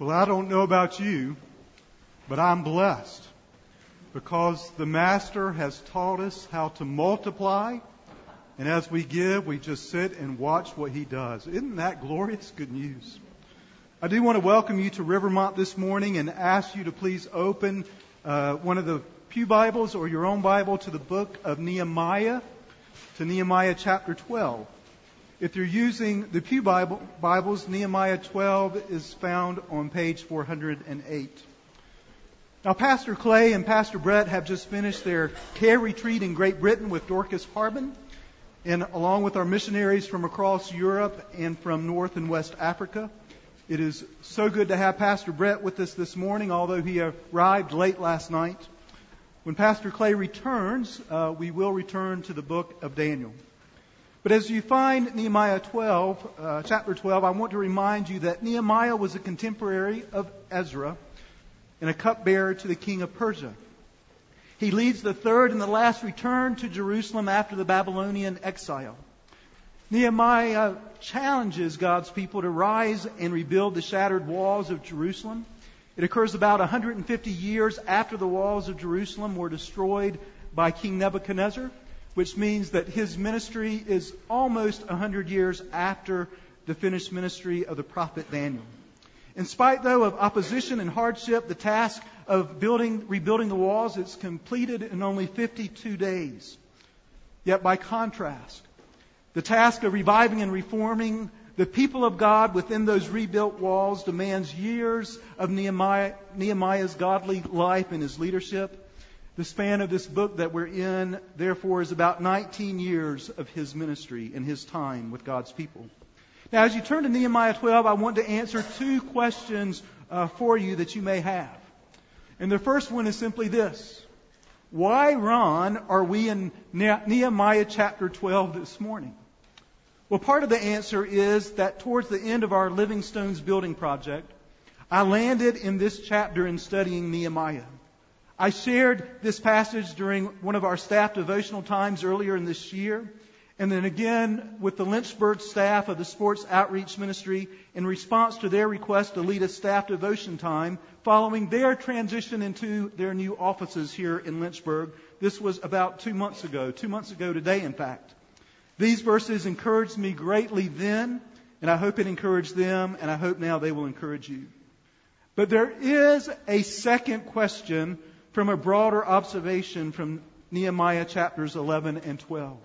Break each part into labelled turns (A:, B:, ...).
A: Well, I don't know about you, but I'm blessed because the Master has taught us how to multiply. And as we give, we just sit and watch what He does. Isn't that glorious? Good news. I do want to welcome you to Rivermont this morning and ask you to please open uh, one of the Pew Bibles or your own Bible to the book of Nehemiah, to Nehemiah chapter 12. If you're using the Pew Bible, Bibles, Nehemiah 12 is found on page 408. Now, Pastor Clay and Pastor Brett have just finished their care retreat in Great Britain with Dorcas Harbin, and along with our missionaries from across Europe and from North and West Africa. It is so good to have Pastor Brett with us this morning, although he arrived late last night. When Pastor Clay returns, uh, we will return to the book of Daniel. But as you find Nehemiah 12, uh, chapter 12, I want to remind you that Nehemiah was a contemporary of Ezra and a cupbearer to the king of Persia. He leads the third and the last return to Jerusalem after the Babylonian exile. Nehemiah challenges God's people to rise and rebuild the shattered walls of Jerusalem. It occurs about 150 years after the walls of Jerusalem were destroyed by King Nebuchadnezzar which means that his ministry is almost 100 years after the finished ministry of the prophet Daniel. In spite, though, of opposition and hardship, the task of building, rebuilding the walls is completed in only 52 days. Yet, by contrast, the task of reviving and reforming the people of God within those rebuilt walls demands years of Nehemiah, Nehemiah's godly life and his leadership the span of this book that we're in, therefore, is about 19 years of his ministry and his time with God's people. Now, as you turn to Nehemiah 12, I want to answer two questions uh, for you that you may have. And the first one is simply this Why, Ron, are we in Nehemiah chapter 12 this morning? Well, part of the answer is that towards the end of our Living Stones building project, I landed in this chapter in studying Nehemiah. I shared this passage during one of our staff devotional times earlier in this year, and then again with the Lynchburg staff of the Sports Outreach Ministry in response to their request to lead a staff devotion time following their transition into their new offices here in Lynchburg. This was about two months ago, two months ago today, in fact. These verses encouraged me greatly then, and I hope it encouraged them, and I hope now they will encourage you. But there is a second question from a broader observation from Nehemiah chapters 11 and 12.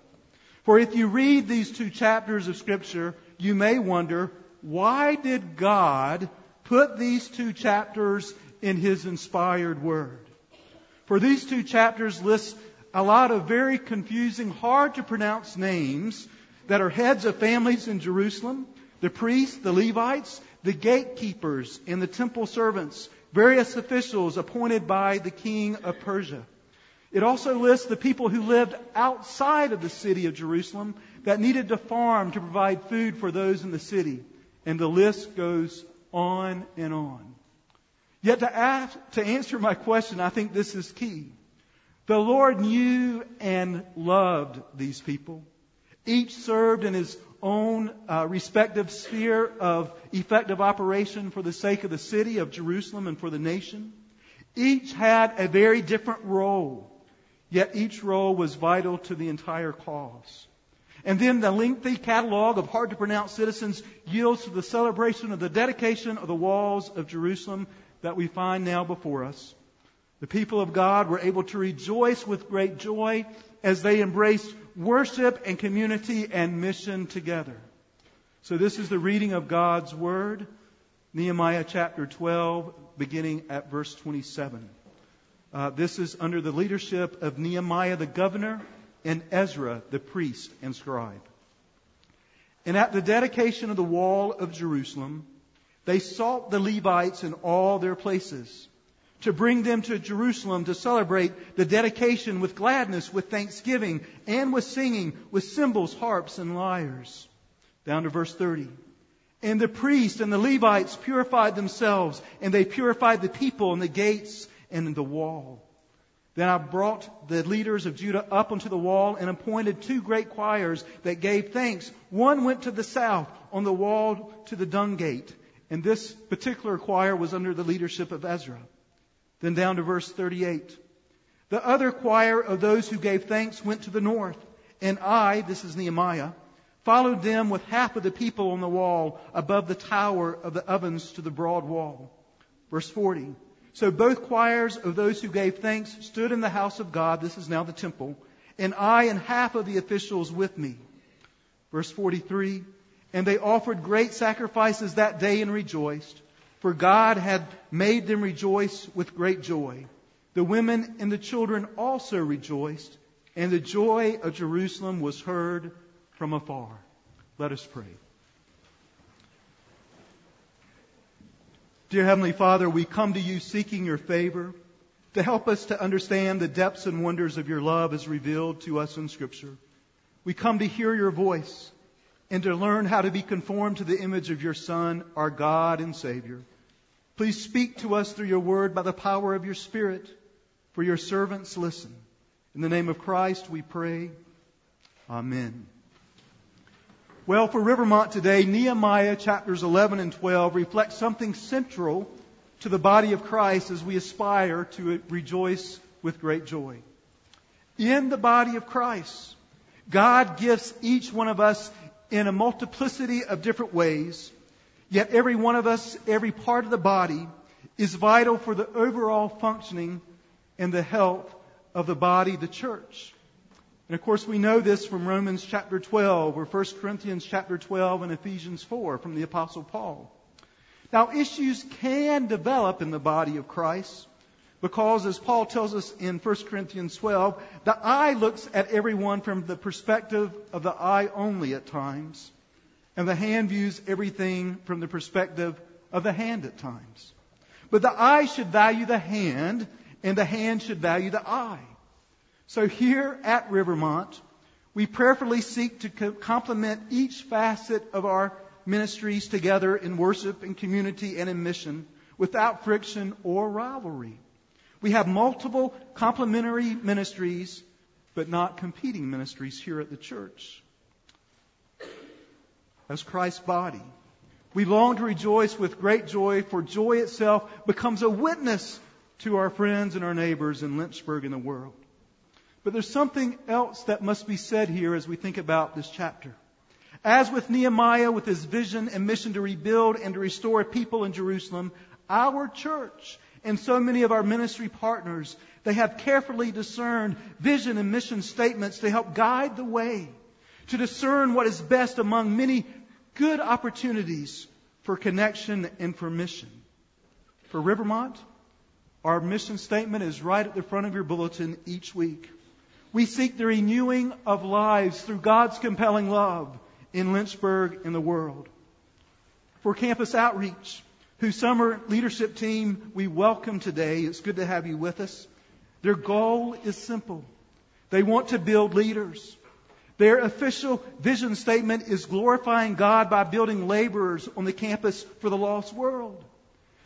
A: For if you read these two chapters of Scripture, you may wonder, why did God put these two chapters in His inspired Word? For these two chapters list a lot of very confusing, hard to pronounce names that are heads of families in Jerusalem, the priests, the Levites, the gatekeepers, and the temple servants various officials appointed by the king of Persia. It also lists the people who lived outside of the city of Jerusalem that needed to farm to provide food for those in the city. And the list goes on and on. Yet to, ask, to answer my question, I think this is key. The Lord knew and loved these people. Each served in his own uh, respective sphere of effective operation for the sake of the city of Jerusalem and for the nation. Each had a very different role, yet each role was vital to the entire cause. And then the lengthy catalog of hard to pronounce citizens yields to the celebration of the dedication of the walls of Jerusalem that we find now before us. The people of God were able to rejoice with great joy as they embraced worship and community and mission together. So this is the reading of God's Word, Nehemiah chapter 12, beginning at verse 27. Uh, this is under the leadership of Nehemiah the governor and Ezra the priest and scribe. And at the dedication of the wall of Jerusalem, they sought the Levites in all their places to bring them to Jerusalem to celebrate the dedication with gladness, with thanksgiving, and with singing, with cymbals, harps, and lyres. Down to verse 30. And the priests and the Levites purified themselves, and they purified the people and the gates and in the wall. Then I brought the leaders of Judah up onto the wall and appointed two great choirs that gave thanks. One went to the south on the wall to the dung gate,
B: And this particular choir was under the leadership of Ezra. Then down to verse 38. The other choir of those who gave thanks went to the north, and I, this is Nehemiah, followed them with half of the people on the wall above the tower of the ovens to the broad wall. Verse 40. So both choirs of those who gave thanks stood in the house of God, this is now the temple, and I and half of the officials with me. Verse 43. And they offered great sacrifices that day and rejoiced, for God had made them rejoice with great joy. The women and the children also rejoiced, and the joy of Jerusalem was heard from afar. Let us pray. Dear Heavenly Father, we come to you seeking your favor to help us to understand the depths and wonders of your love as revealed to us in Scripture. We come to hear your voice and to learn how to be conformed to the image of your Son, our God and Savior. Please speak to us through your word by the power of your Spirit, for your servants listen. In the name of Christ we pray. Amen. Well, for Rivermont today, Nehemiah chapters 11 and 12 reflect something central to the body of Christ as we aspire to rejoice with great joy. In the body of Christ, God gives each one of us in a multiplicity of different ways, yet every one of us, every part of the body, is vital for the overall functioning and the health of the body, the church. And of course, we know this from Romans chapter 12 or 1 Corinthians chapter 12 and Ephesians 4 from the Apostle Paul. Now, issues can develop in the body of Christ because, as Paul tells us in 1 Corinthians 12, the eye looks at everyone from the perspective of the eye only at times, and the hand views everything from the perspective of the hand at times. But the eye should value the hand, and the hand should value the eye. So here at Rivermont, we prayerfully seek to complement each facet of our ministries together in worship and community and in mission without friction or rivalry. We have multiple complementary ministries, but not competing ministries here at the church. As Christ's body, we long to rejoice with great joy, for joy itself becomes a witness to our friends and our neighbors in Lynchburg and the world. But there's something else that must be said here as we think about this chapter. As with Nehemiah, with his vision and mission to rebuild and to restore people in Jerusalem, our church and so many of our ministry partners, they have carefully discerned vision and mission statements to help guide the way, to discern what is best among many good opportunities for connection and for mission. For Rivermont, our mission statement is right at the front of your bulletin each week. We seek the renewing of lives through God's compelling love in Lynchburg and the world. For campus outreach, whose summer leadership team we welcome today. It's good to have you with us. Their goal is simple. They want to build leaders. Their official vision statement is glorifying God by building laborers on the campus for the lost world.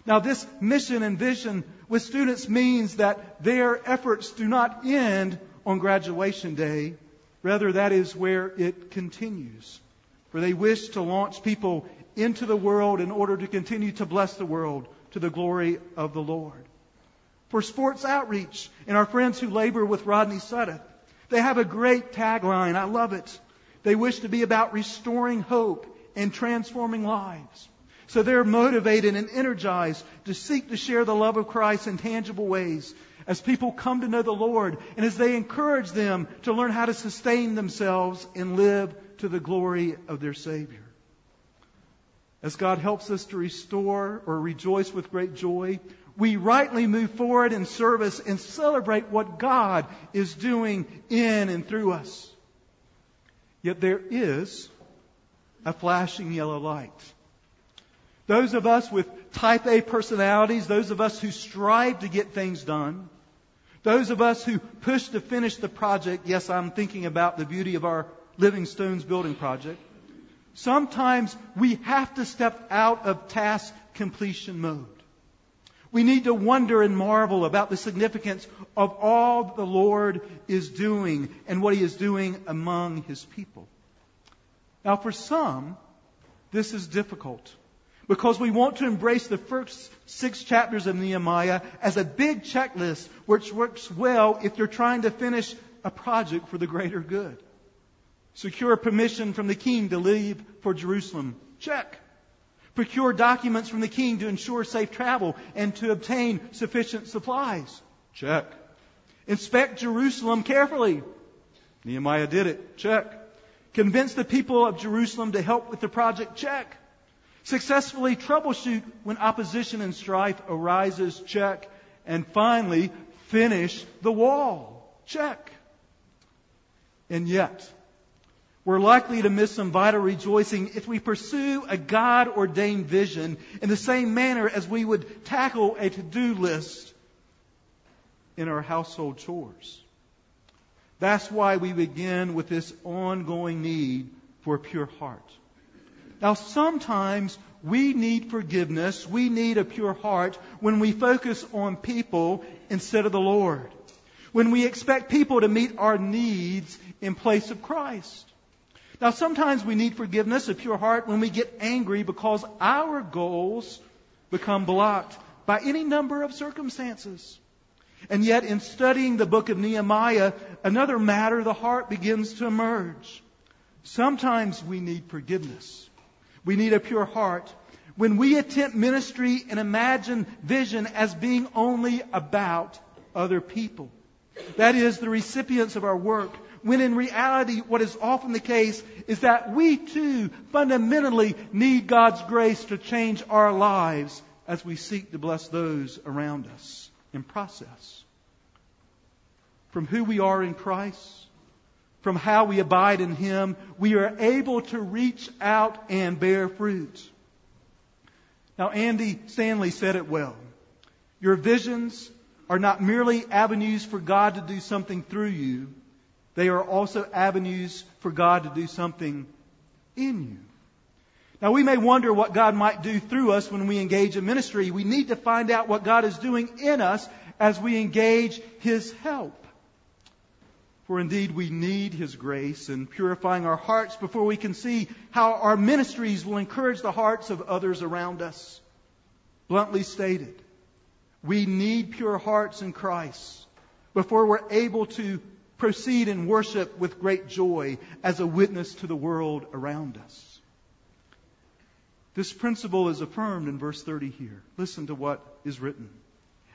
B: Now, this mission and vision with students means that their efforts do not end on graduation day. Rather, that is where it continues. For they wish to launch people into the world in order to continue to bless the world to the glory of the Lord. For sports outreach and our friends who labor with Rodney Suddeth, they have a great tagline. I love it. They wish to be about restoring hope and transforming lives. So they're motivated and energized to seek to share the love of Christ in tangible ways as people come to know the Lord and as they encourage them to learn how to sustain themselves and live to the glory of their Savior. As God helps us to restore or rejoice with great joy, we rightly move forward in service and celebrate what God is doing in and through us. Yet there is a flashing yellow light. Those of us with type A personalities, those of us who strive to get things done, those of us who push to finish the project, yes, I'm thinking about the beauty of our Living Stones building project, Sometimes we have to step out of task completion mode. We need to wonder and marvel about the significance of all the Lord is doing and what He is doing among His people. Now, for some, this is difficult because we want to embrace the first six chapters of Nehemiah as a big checklist which works well if you're trying to finish a project for the greater good. Secure permission from the king to leave for Jerusalem. Check. Procure documents from the king to ensure safe travel and to obtain sufficient supplies. Check. Inspect Jerusalem carefully. Nehemiah did it. Check. Convince the people of Jerusalem to help with the project. Check. Successfully troubleshoot when opposition and strife arises. Check. And finally, finish the wall. Check. And yet, we're likely to miss some vital rejoicing if we pursue a God ordained vision in the same manner as we would tackle a to do list in our household chores. That's why we begin with this ongoing need for a pure heart. Now, sometimes we need forgiveness. We need a pure heart when we focus on people instead of the Lord. When we expect people to meet our needs in place of Christ. Now, sometimes we need forgiveness, a pure heart, when we get angry because our goals become blocked by any number of circumstances. And yet, in studying the book of Nehemiah, another matter, of the heart begins to emerge. Sometimes we need forgiveness. We need a pure heart. When we attempt ministry and imagine vision as being only about other people, that is, the recipients of our work, when in reality, what is often the case is that we too fundamentally need God's grace to change our lives as we seek to bless those around us in process. From who we are in Christ from how we abide in Him, we are able to reach out and bear fruit. Now, Andy Stanley said it well. Your visions are not merely avenues for God to do something through you, they are also avenues for God to do something in you. Now, we may wonder what God might do through us when we engage in ministry. We need to find out what God is doing in us as we engage His help. For indeed we need His grace in purifying our hearts before we can see how our ministries will encourage the hearts of others around us. Bluntly stated, we need pure hearts in Christ before we're able to proceed in worship with great joy as a witness to the world around us. This principle is affirmed in verse 30 here. Listen to what is written.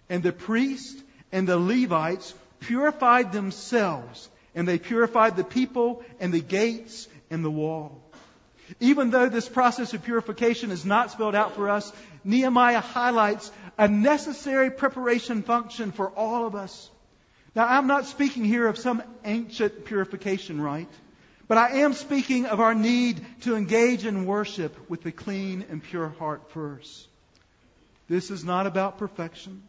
B: And the priest and the Levites purified themselves, and they purified the people and the gates and the wall. Even though this process of purification is not spelled out for us, Nehemiah highlights a necessary preparation function for all of us. Now, I'm not speaking here of some ancient purification rite, but I am speaking of our need to engage in worship with a clean and pure heart first. This is not about perfection.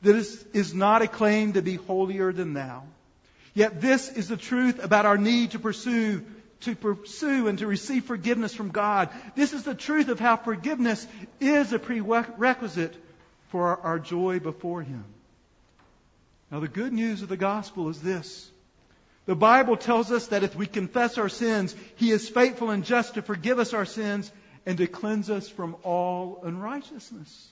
B: This is not a claim to be holier than thou. Yet this is the truth about our need to pursue, to pursue and to receive forgiveness from God. This is the truth of how forgiveness is a prerequisite for our joy before Him. Now the good news of the gospel is this. The Bible tells us that if we confess our sins, He is faithful and just to forgive us our sins and to cleanse us from all unrighteousness.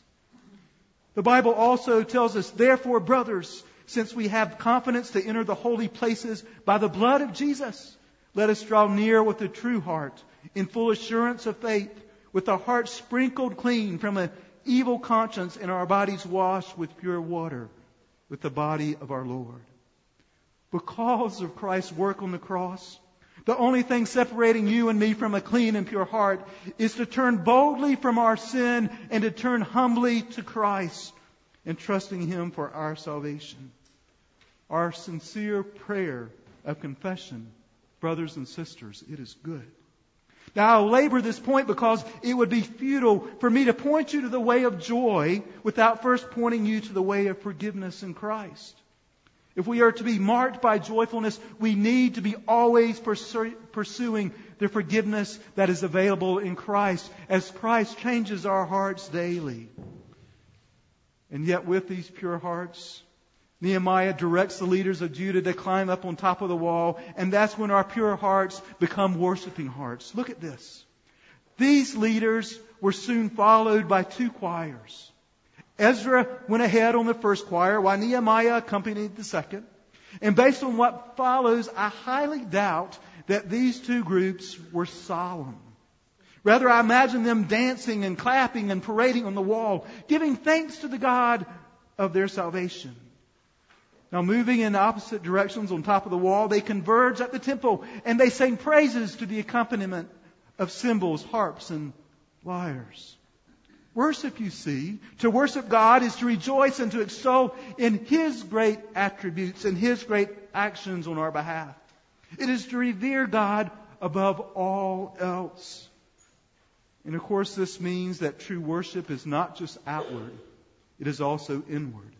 B: The Bible also tells us, therefore, brothers, since we have confidence to enter the holy places by the blood of Jesus, let us draw near with a true heart, in full assurance of faith, with our hearts sprinkled clean from an evil conscience and our bodies washed with pure water, with the body of our Lord. Because of Christ's work on the cross, the only thing separating you and me from a clean and pure heart is to turn boldly from our sin and to turn humbly to Christ and trusting Him for our salvation. Our sincere prayer of confession, brothers and sisters, it is good. Now I'll labor this point because it would be futile for me to point you to the way of joy without first pointing you to the way of forgiveness in Christ. If we are to be marked by joyfulness, we need to be always pursuing the forgiveness that is available in Christ as Christ changes our hearts daily. And yet, with these pure hearts, Nehemiah directs the leaders of Judah to climb up on top of the wall, and that's when our pure hearts become worshiping hearts. Look at this. These leaders were soon followed by two choirs. Ezra went ahead on the first choir while Nehemiah accompanied the second. And based on what follows, I highly doubt that these two groups were solemn. Rather, I imagine them dancing and clapping and parading on the wall, giving thanks to the God of their salvation. Now, moving in opposite directions on top of the wall, they converge at the temple and they sing praises to the accompaniment of cymbals, harps, and lyres. Worship, you see, to worship God is to rejoice and to extol in His great attributes and His great actions on our behalf. It is to revere God above all else. And of course, this means that true worship is not just outward, it is also inward.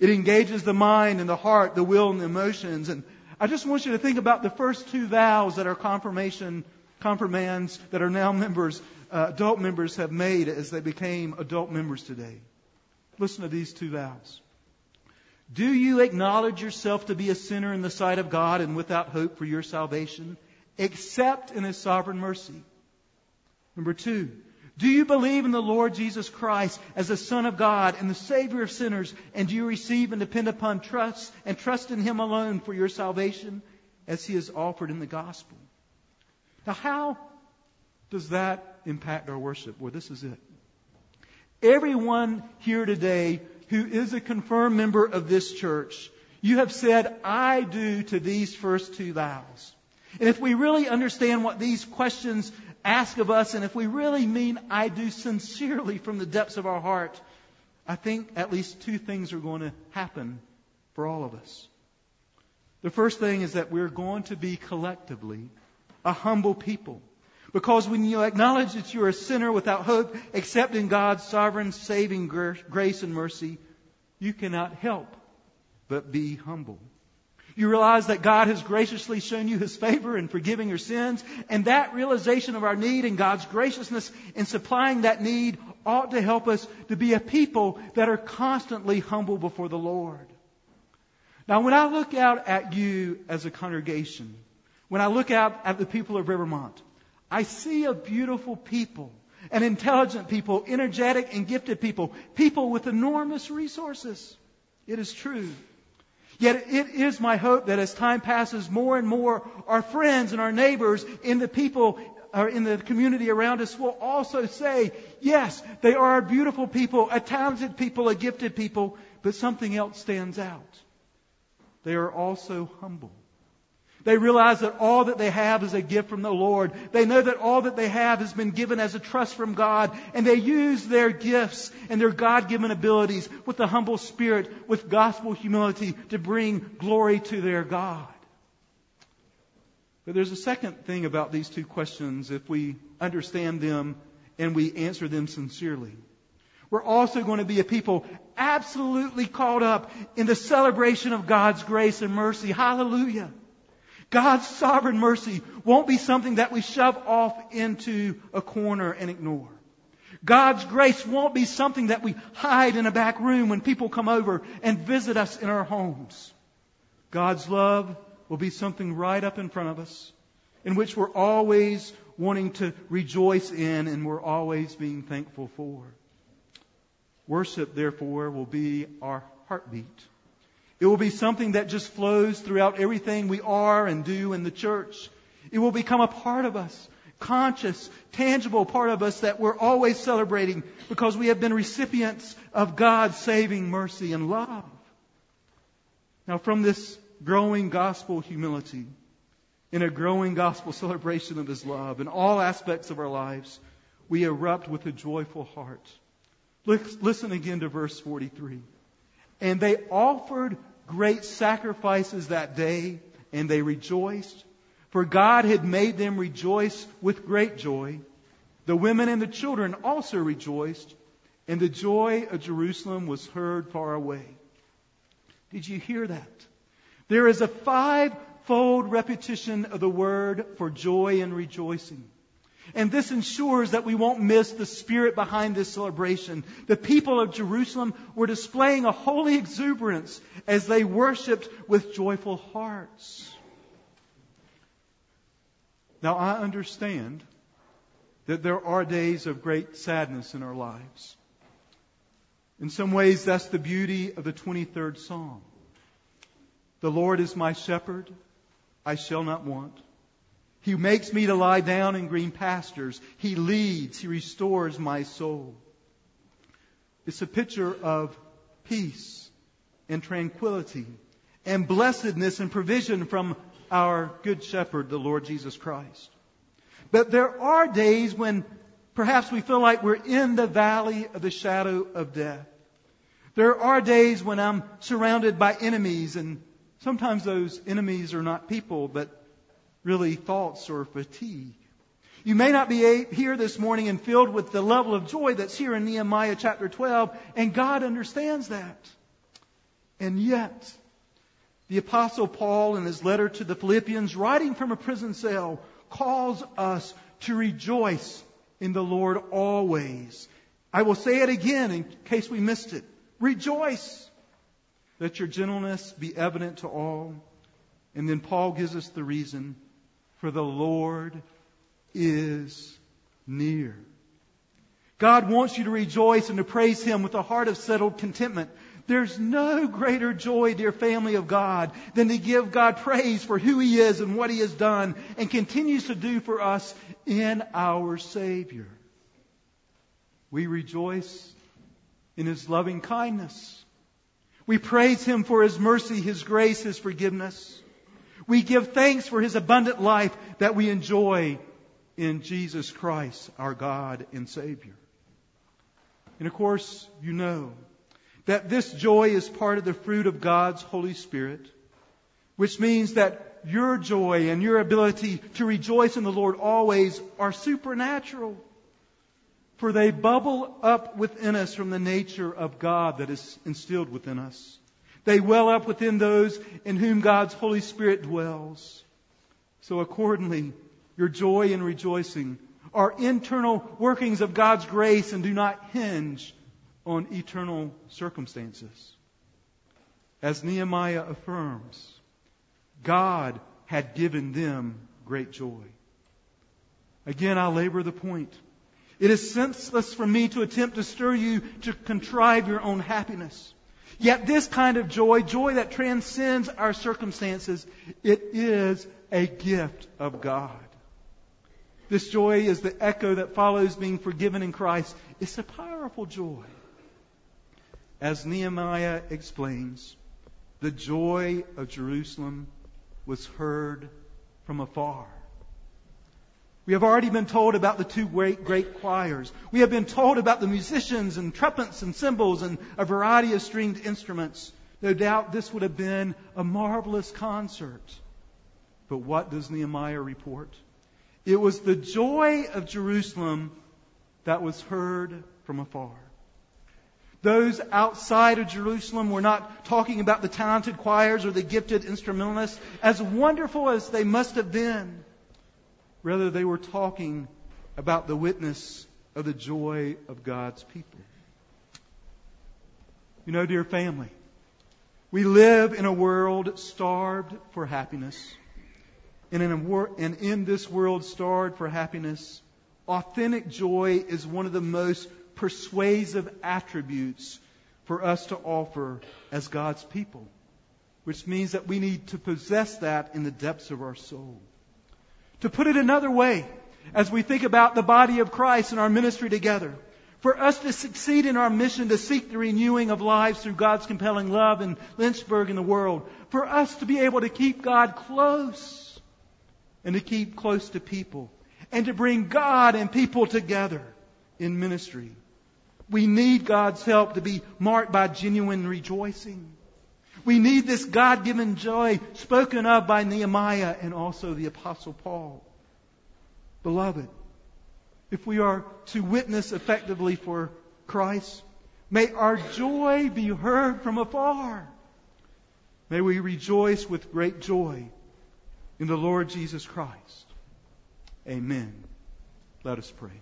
B: It engages the mind and the heart, the will and the emotions. And I just want you to think about the first two vows that our confirmation, confirmands that are now members, uh, adult members have made as they became adult members today. Listen to these two vows. Do you acknowledge yourself to be a sinner in the sight of God and without hope for your salvation, except in His sovereign mercy? Number two, do you believe in the Lord Jesus Christ as the Son of God and the Savior of sinners, and do you receive and depend upon trust and trust in Him alone for your salvation as He is offered in the gospel? Now, how does that impact our worship? Well, this is it. Everyone here today who is a confirmed member of this church, you have said, I do to these first two vows. And if we really understand what these questions ask of us, and if we really mean I do sincerely from the depths of our heart, I think at least two things are going to happen for all of us. The first thing is that we're going to be collectively a humble people. Because when you acknowledge that you're a sinner without hope, except in God's sovereign saving grace and mercy, you cannot help but be humble. You realize that God has graciously shown you His favor in forgiving your sins, and that realization of our need and God's graciousness in supplying that need ought to help us to be a people that are constantly humble before the Lord. Now, when I look out at you as a congregation, when I look out at the people of Rivermont, I see a beautiful people, an intelligent people, energetic and gifted people, people with enormous resources. It is true. Yet it is my hope that as time passes, more and more our friends and our neighbors in the people or in the community around us will also say, yes, they are a beautiful people, a talented people, a gifted people, but something else stands out. They are also humble. They realize that all that they have is a gift from the Lord. They know that all that they have has been given as a trust from God, and they use their gifts and their God given abilities with a humble spirit, with gospel humility to bring glory to their God. But there's a second thing about these two questions if we understand them and we answer them sincerely. We're also going to be a people absolutely caught up in the celebration of God's grace and mercy. Hallelujah. God's sovereign mercy won't be something that we shove off into a corner and ignore. God's grace won't be something that we hide in a back room when people come over and visit us in our homes. God's love will be something right up in front of us in which we're always wanting to rejoice in and we're always being thankful for. Worship, therefore, will be our heartbeat. It will be something that just flows throughout everything we are and do in the church. It will become a part of us, conscious, tangible part of us that we're always celebrating because we have been recipients of God's saving mercy and love. Now, from this growing gospel humility, in a growing gospel celebration of His love in all aspects of our lives, we erupt with a joyful heart. Listen again to verse 43. And they offered great sacrifices that day, and they rejoiced, for God had made them rejoice with great joy. The women and the children also rejoiced, and the joy of Jerusalem was heard far away. Did you hear that? There is a five-fold repetition of the word for joy and rejoicing. And this ensures that we won't miss the spirit behind this celebration. The people of Jerusalem were displaying a holy exuberance as they worshiped with joyful hearts. Now I understand, that there are days of great sadness in our lives. In some ways, that's the beauty of the 23rd Psalm. The Lord is my shepherd, I shall not want. He makes me to lie down in green pastures. He leads, He restores my soul. It's a picture of peace and tranquility and blessedness and provision from our good shepherd, the Lord Jesus Christ. But there are days when perhaps we feel like we're in the valley of the shadow of death. There are days when I'm surrounded by enemies, and sometimes those enemies are not people, but really thoughts or fatigue. You may not be here this morning and filled with the level of joy that's here in Nehemiah chapter 12, and God understands that. And yet, the apostle Paul in his letter to the Philippians, writing from a prison cell, calls us to rejoice in the Lord always. I will say it again in case we missed it. Rejoice. Let your gentleness be evident to all. And then Paul gives us the reason for the Lord is near. God wants you to rejoice and to praise Him with a heart of settled contentment. There's no greater joy, dear family of God, than to give God praise for who He is and what He has done and continues to do for us in our Savior. We rejoice in His loving kindness. We praise Him for His mercy, His grace, His forgiveness. We give thanks for His abundant life that we enjoy in Jesus Christ, our God and Savior. And of course, you know, that this joy is part of the fruit of God's Holy Spirit, which means that your joy and your ability to rejoice in the Lord always are supernatural. For they bubble up within us from the nature of God that is instilled within us. They well up within those in whom God's Holy Spirit dwells. So accordingly, your joy and rejoicing are internal workings of God's grace and do not hinge on eternal circumstances. As Nehemiah affirms, God had given them great joy. Again, I labor the point. It is senseless for me to attempt to stir you to contrive your own happiness. Yet this kind of joy, joy that transcends our circumstances, it is a gift of God. This joy is the echo that follows being forgiven in Christ. It's a powerful joy. As Nehemiah explains, the joy of Jerusalem was heard from afar. We have already been told about the two great, great choirs. We have been told about the musicians and trumpets and cymbals and a variety of stringed instruments. No doubt this would have been a marvelous concert. But what does Nehemiah report? It was the joy of Jerusalem that was heard from afar. Those outside of Jerusalem were not talking about the talented choirs or the gifted instrumentalists, as wonderful as they must have been. Rather, they were talking about the witness of the joy of God's people. You know, dear family, we live in a world starved for happiness. And in, wor- and in this world starved for happiness, authentic joy is one of the most persuasive attributes for us to offer as God's people, which means that we need to possess that in the depths of our soul. To put it another way, as we think about the body of Christ and our ministry together, for us to succeed in our mission to seek the renewing of lives through God's compelling love in Lynchburg and the world, for us to be able to keep God close and to keep close to people and to bring God and people together in ministry. We need God's help to be marked by genuine rejoicing. We need this God given joy spoken of by Nehemiah and also the Apostle Paul. Beloved, if we are to witness effectively for Christ, may our joy be heard from afar. May we rejoice with great joy in the Lord Jesus Christ. Amen. Let us pray.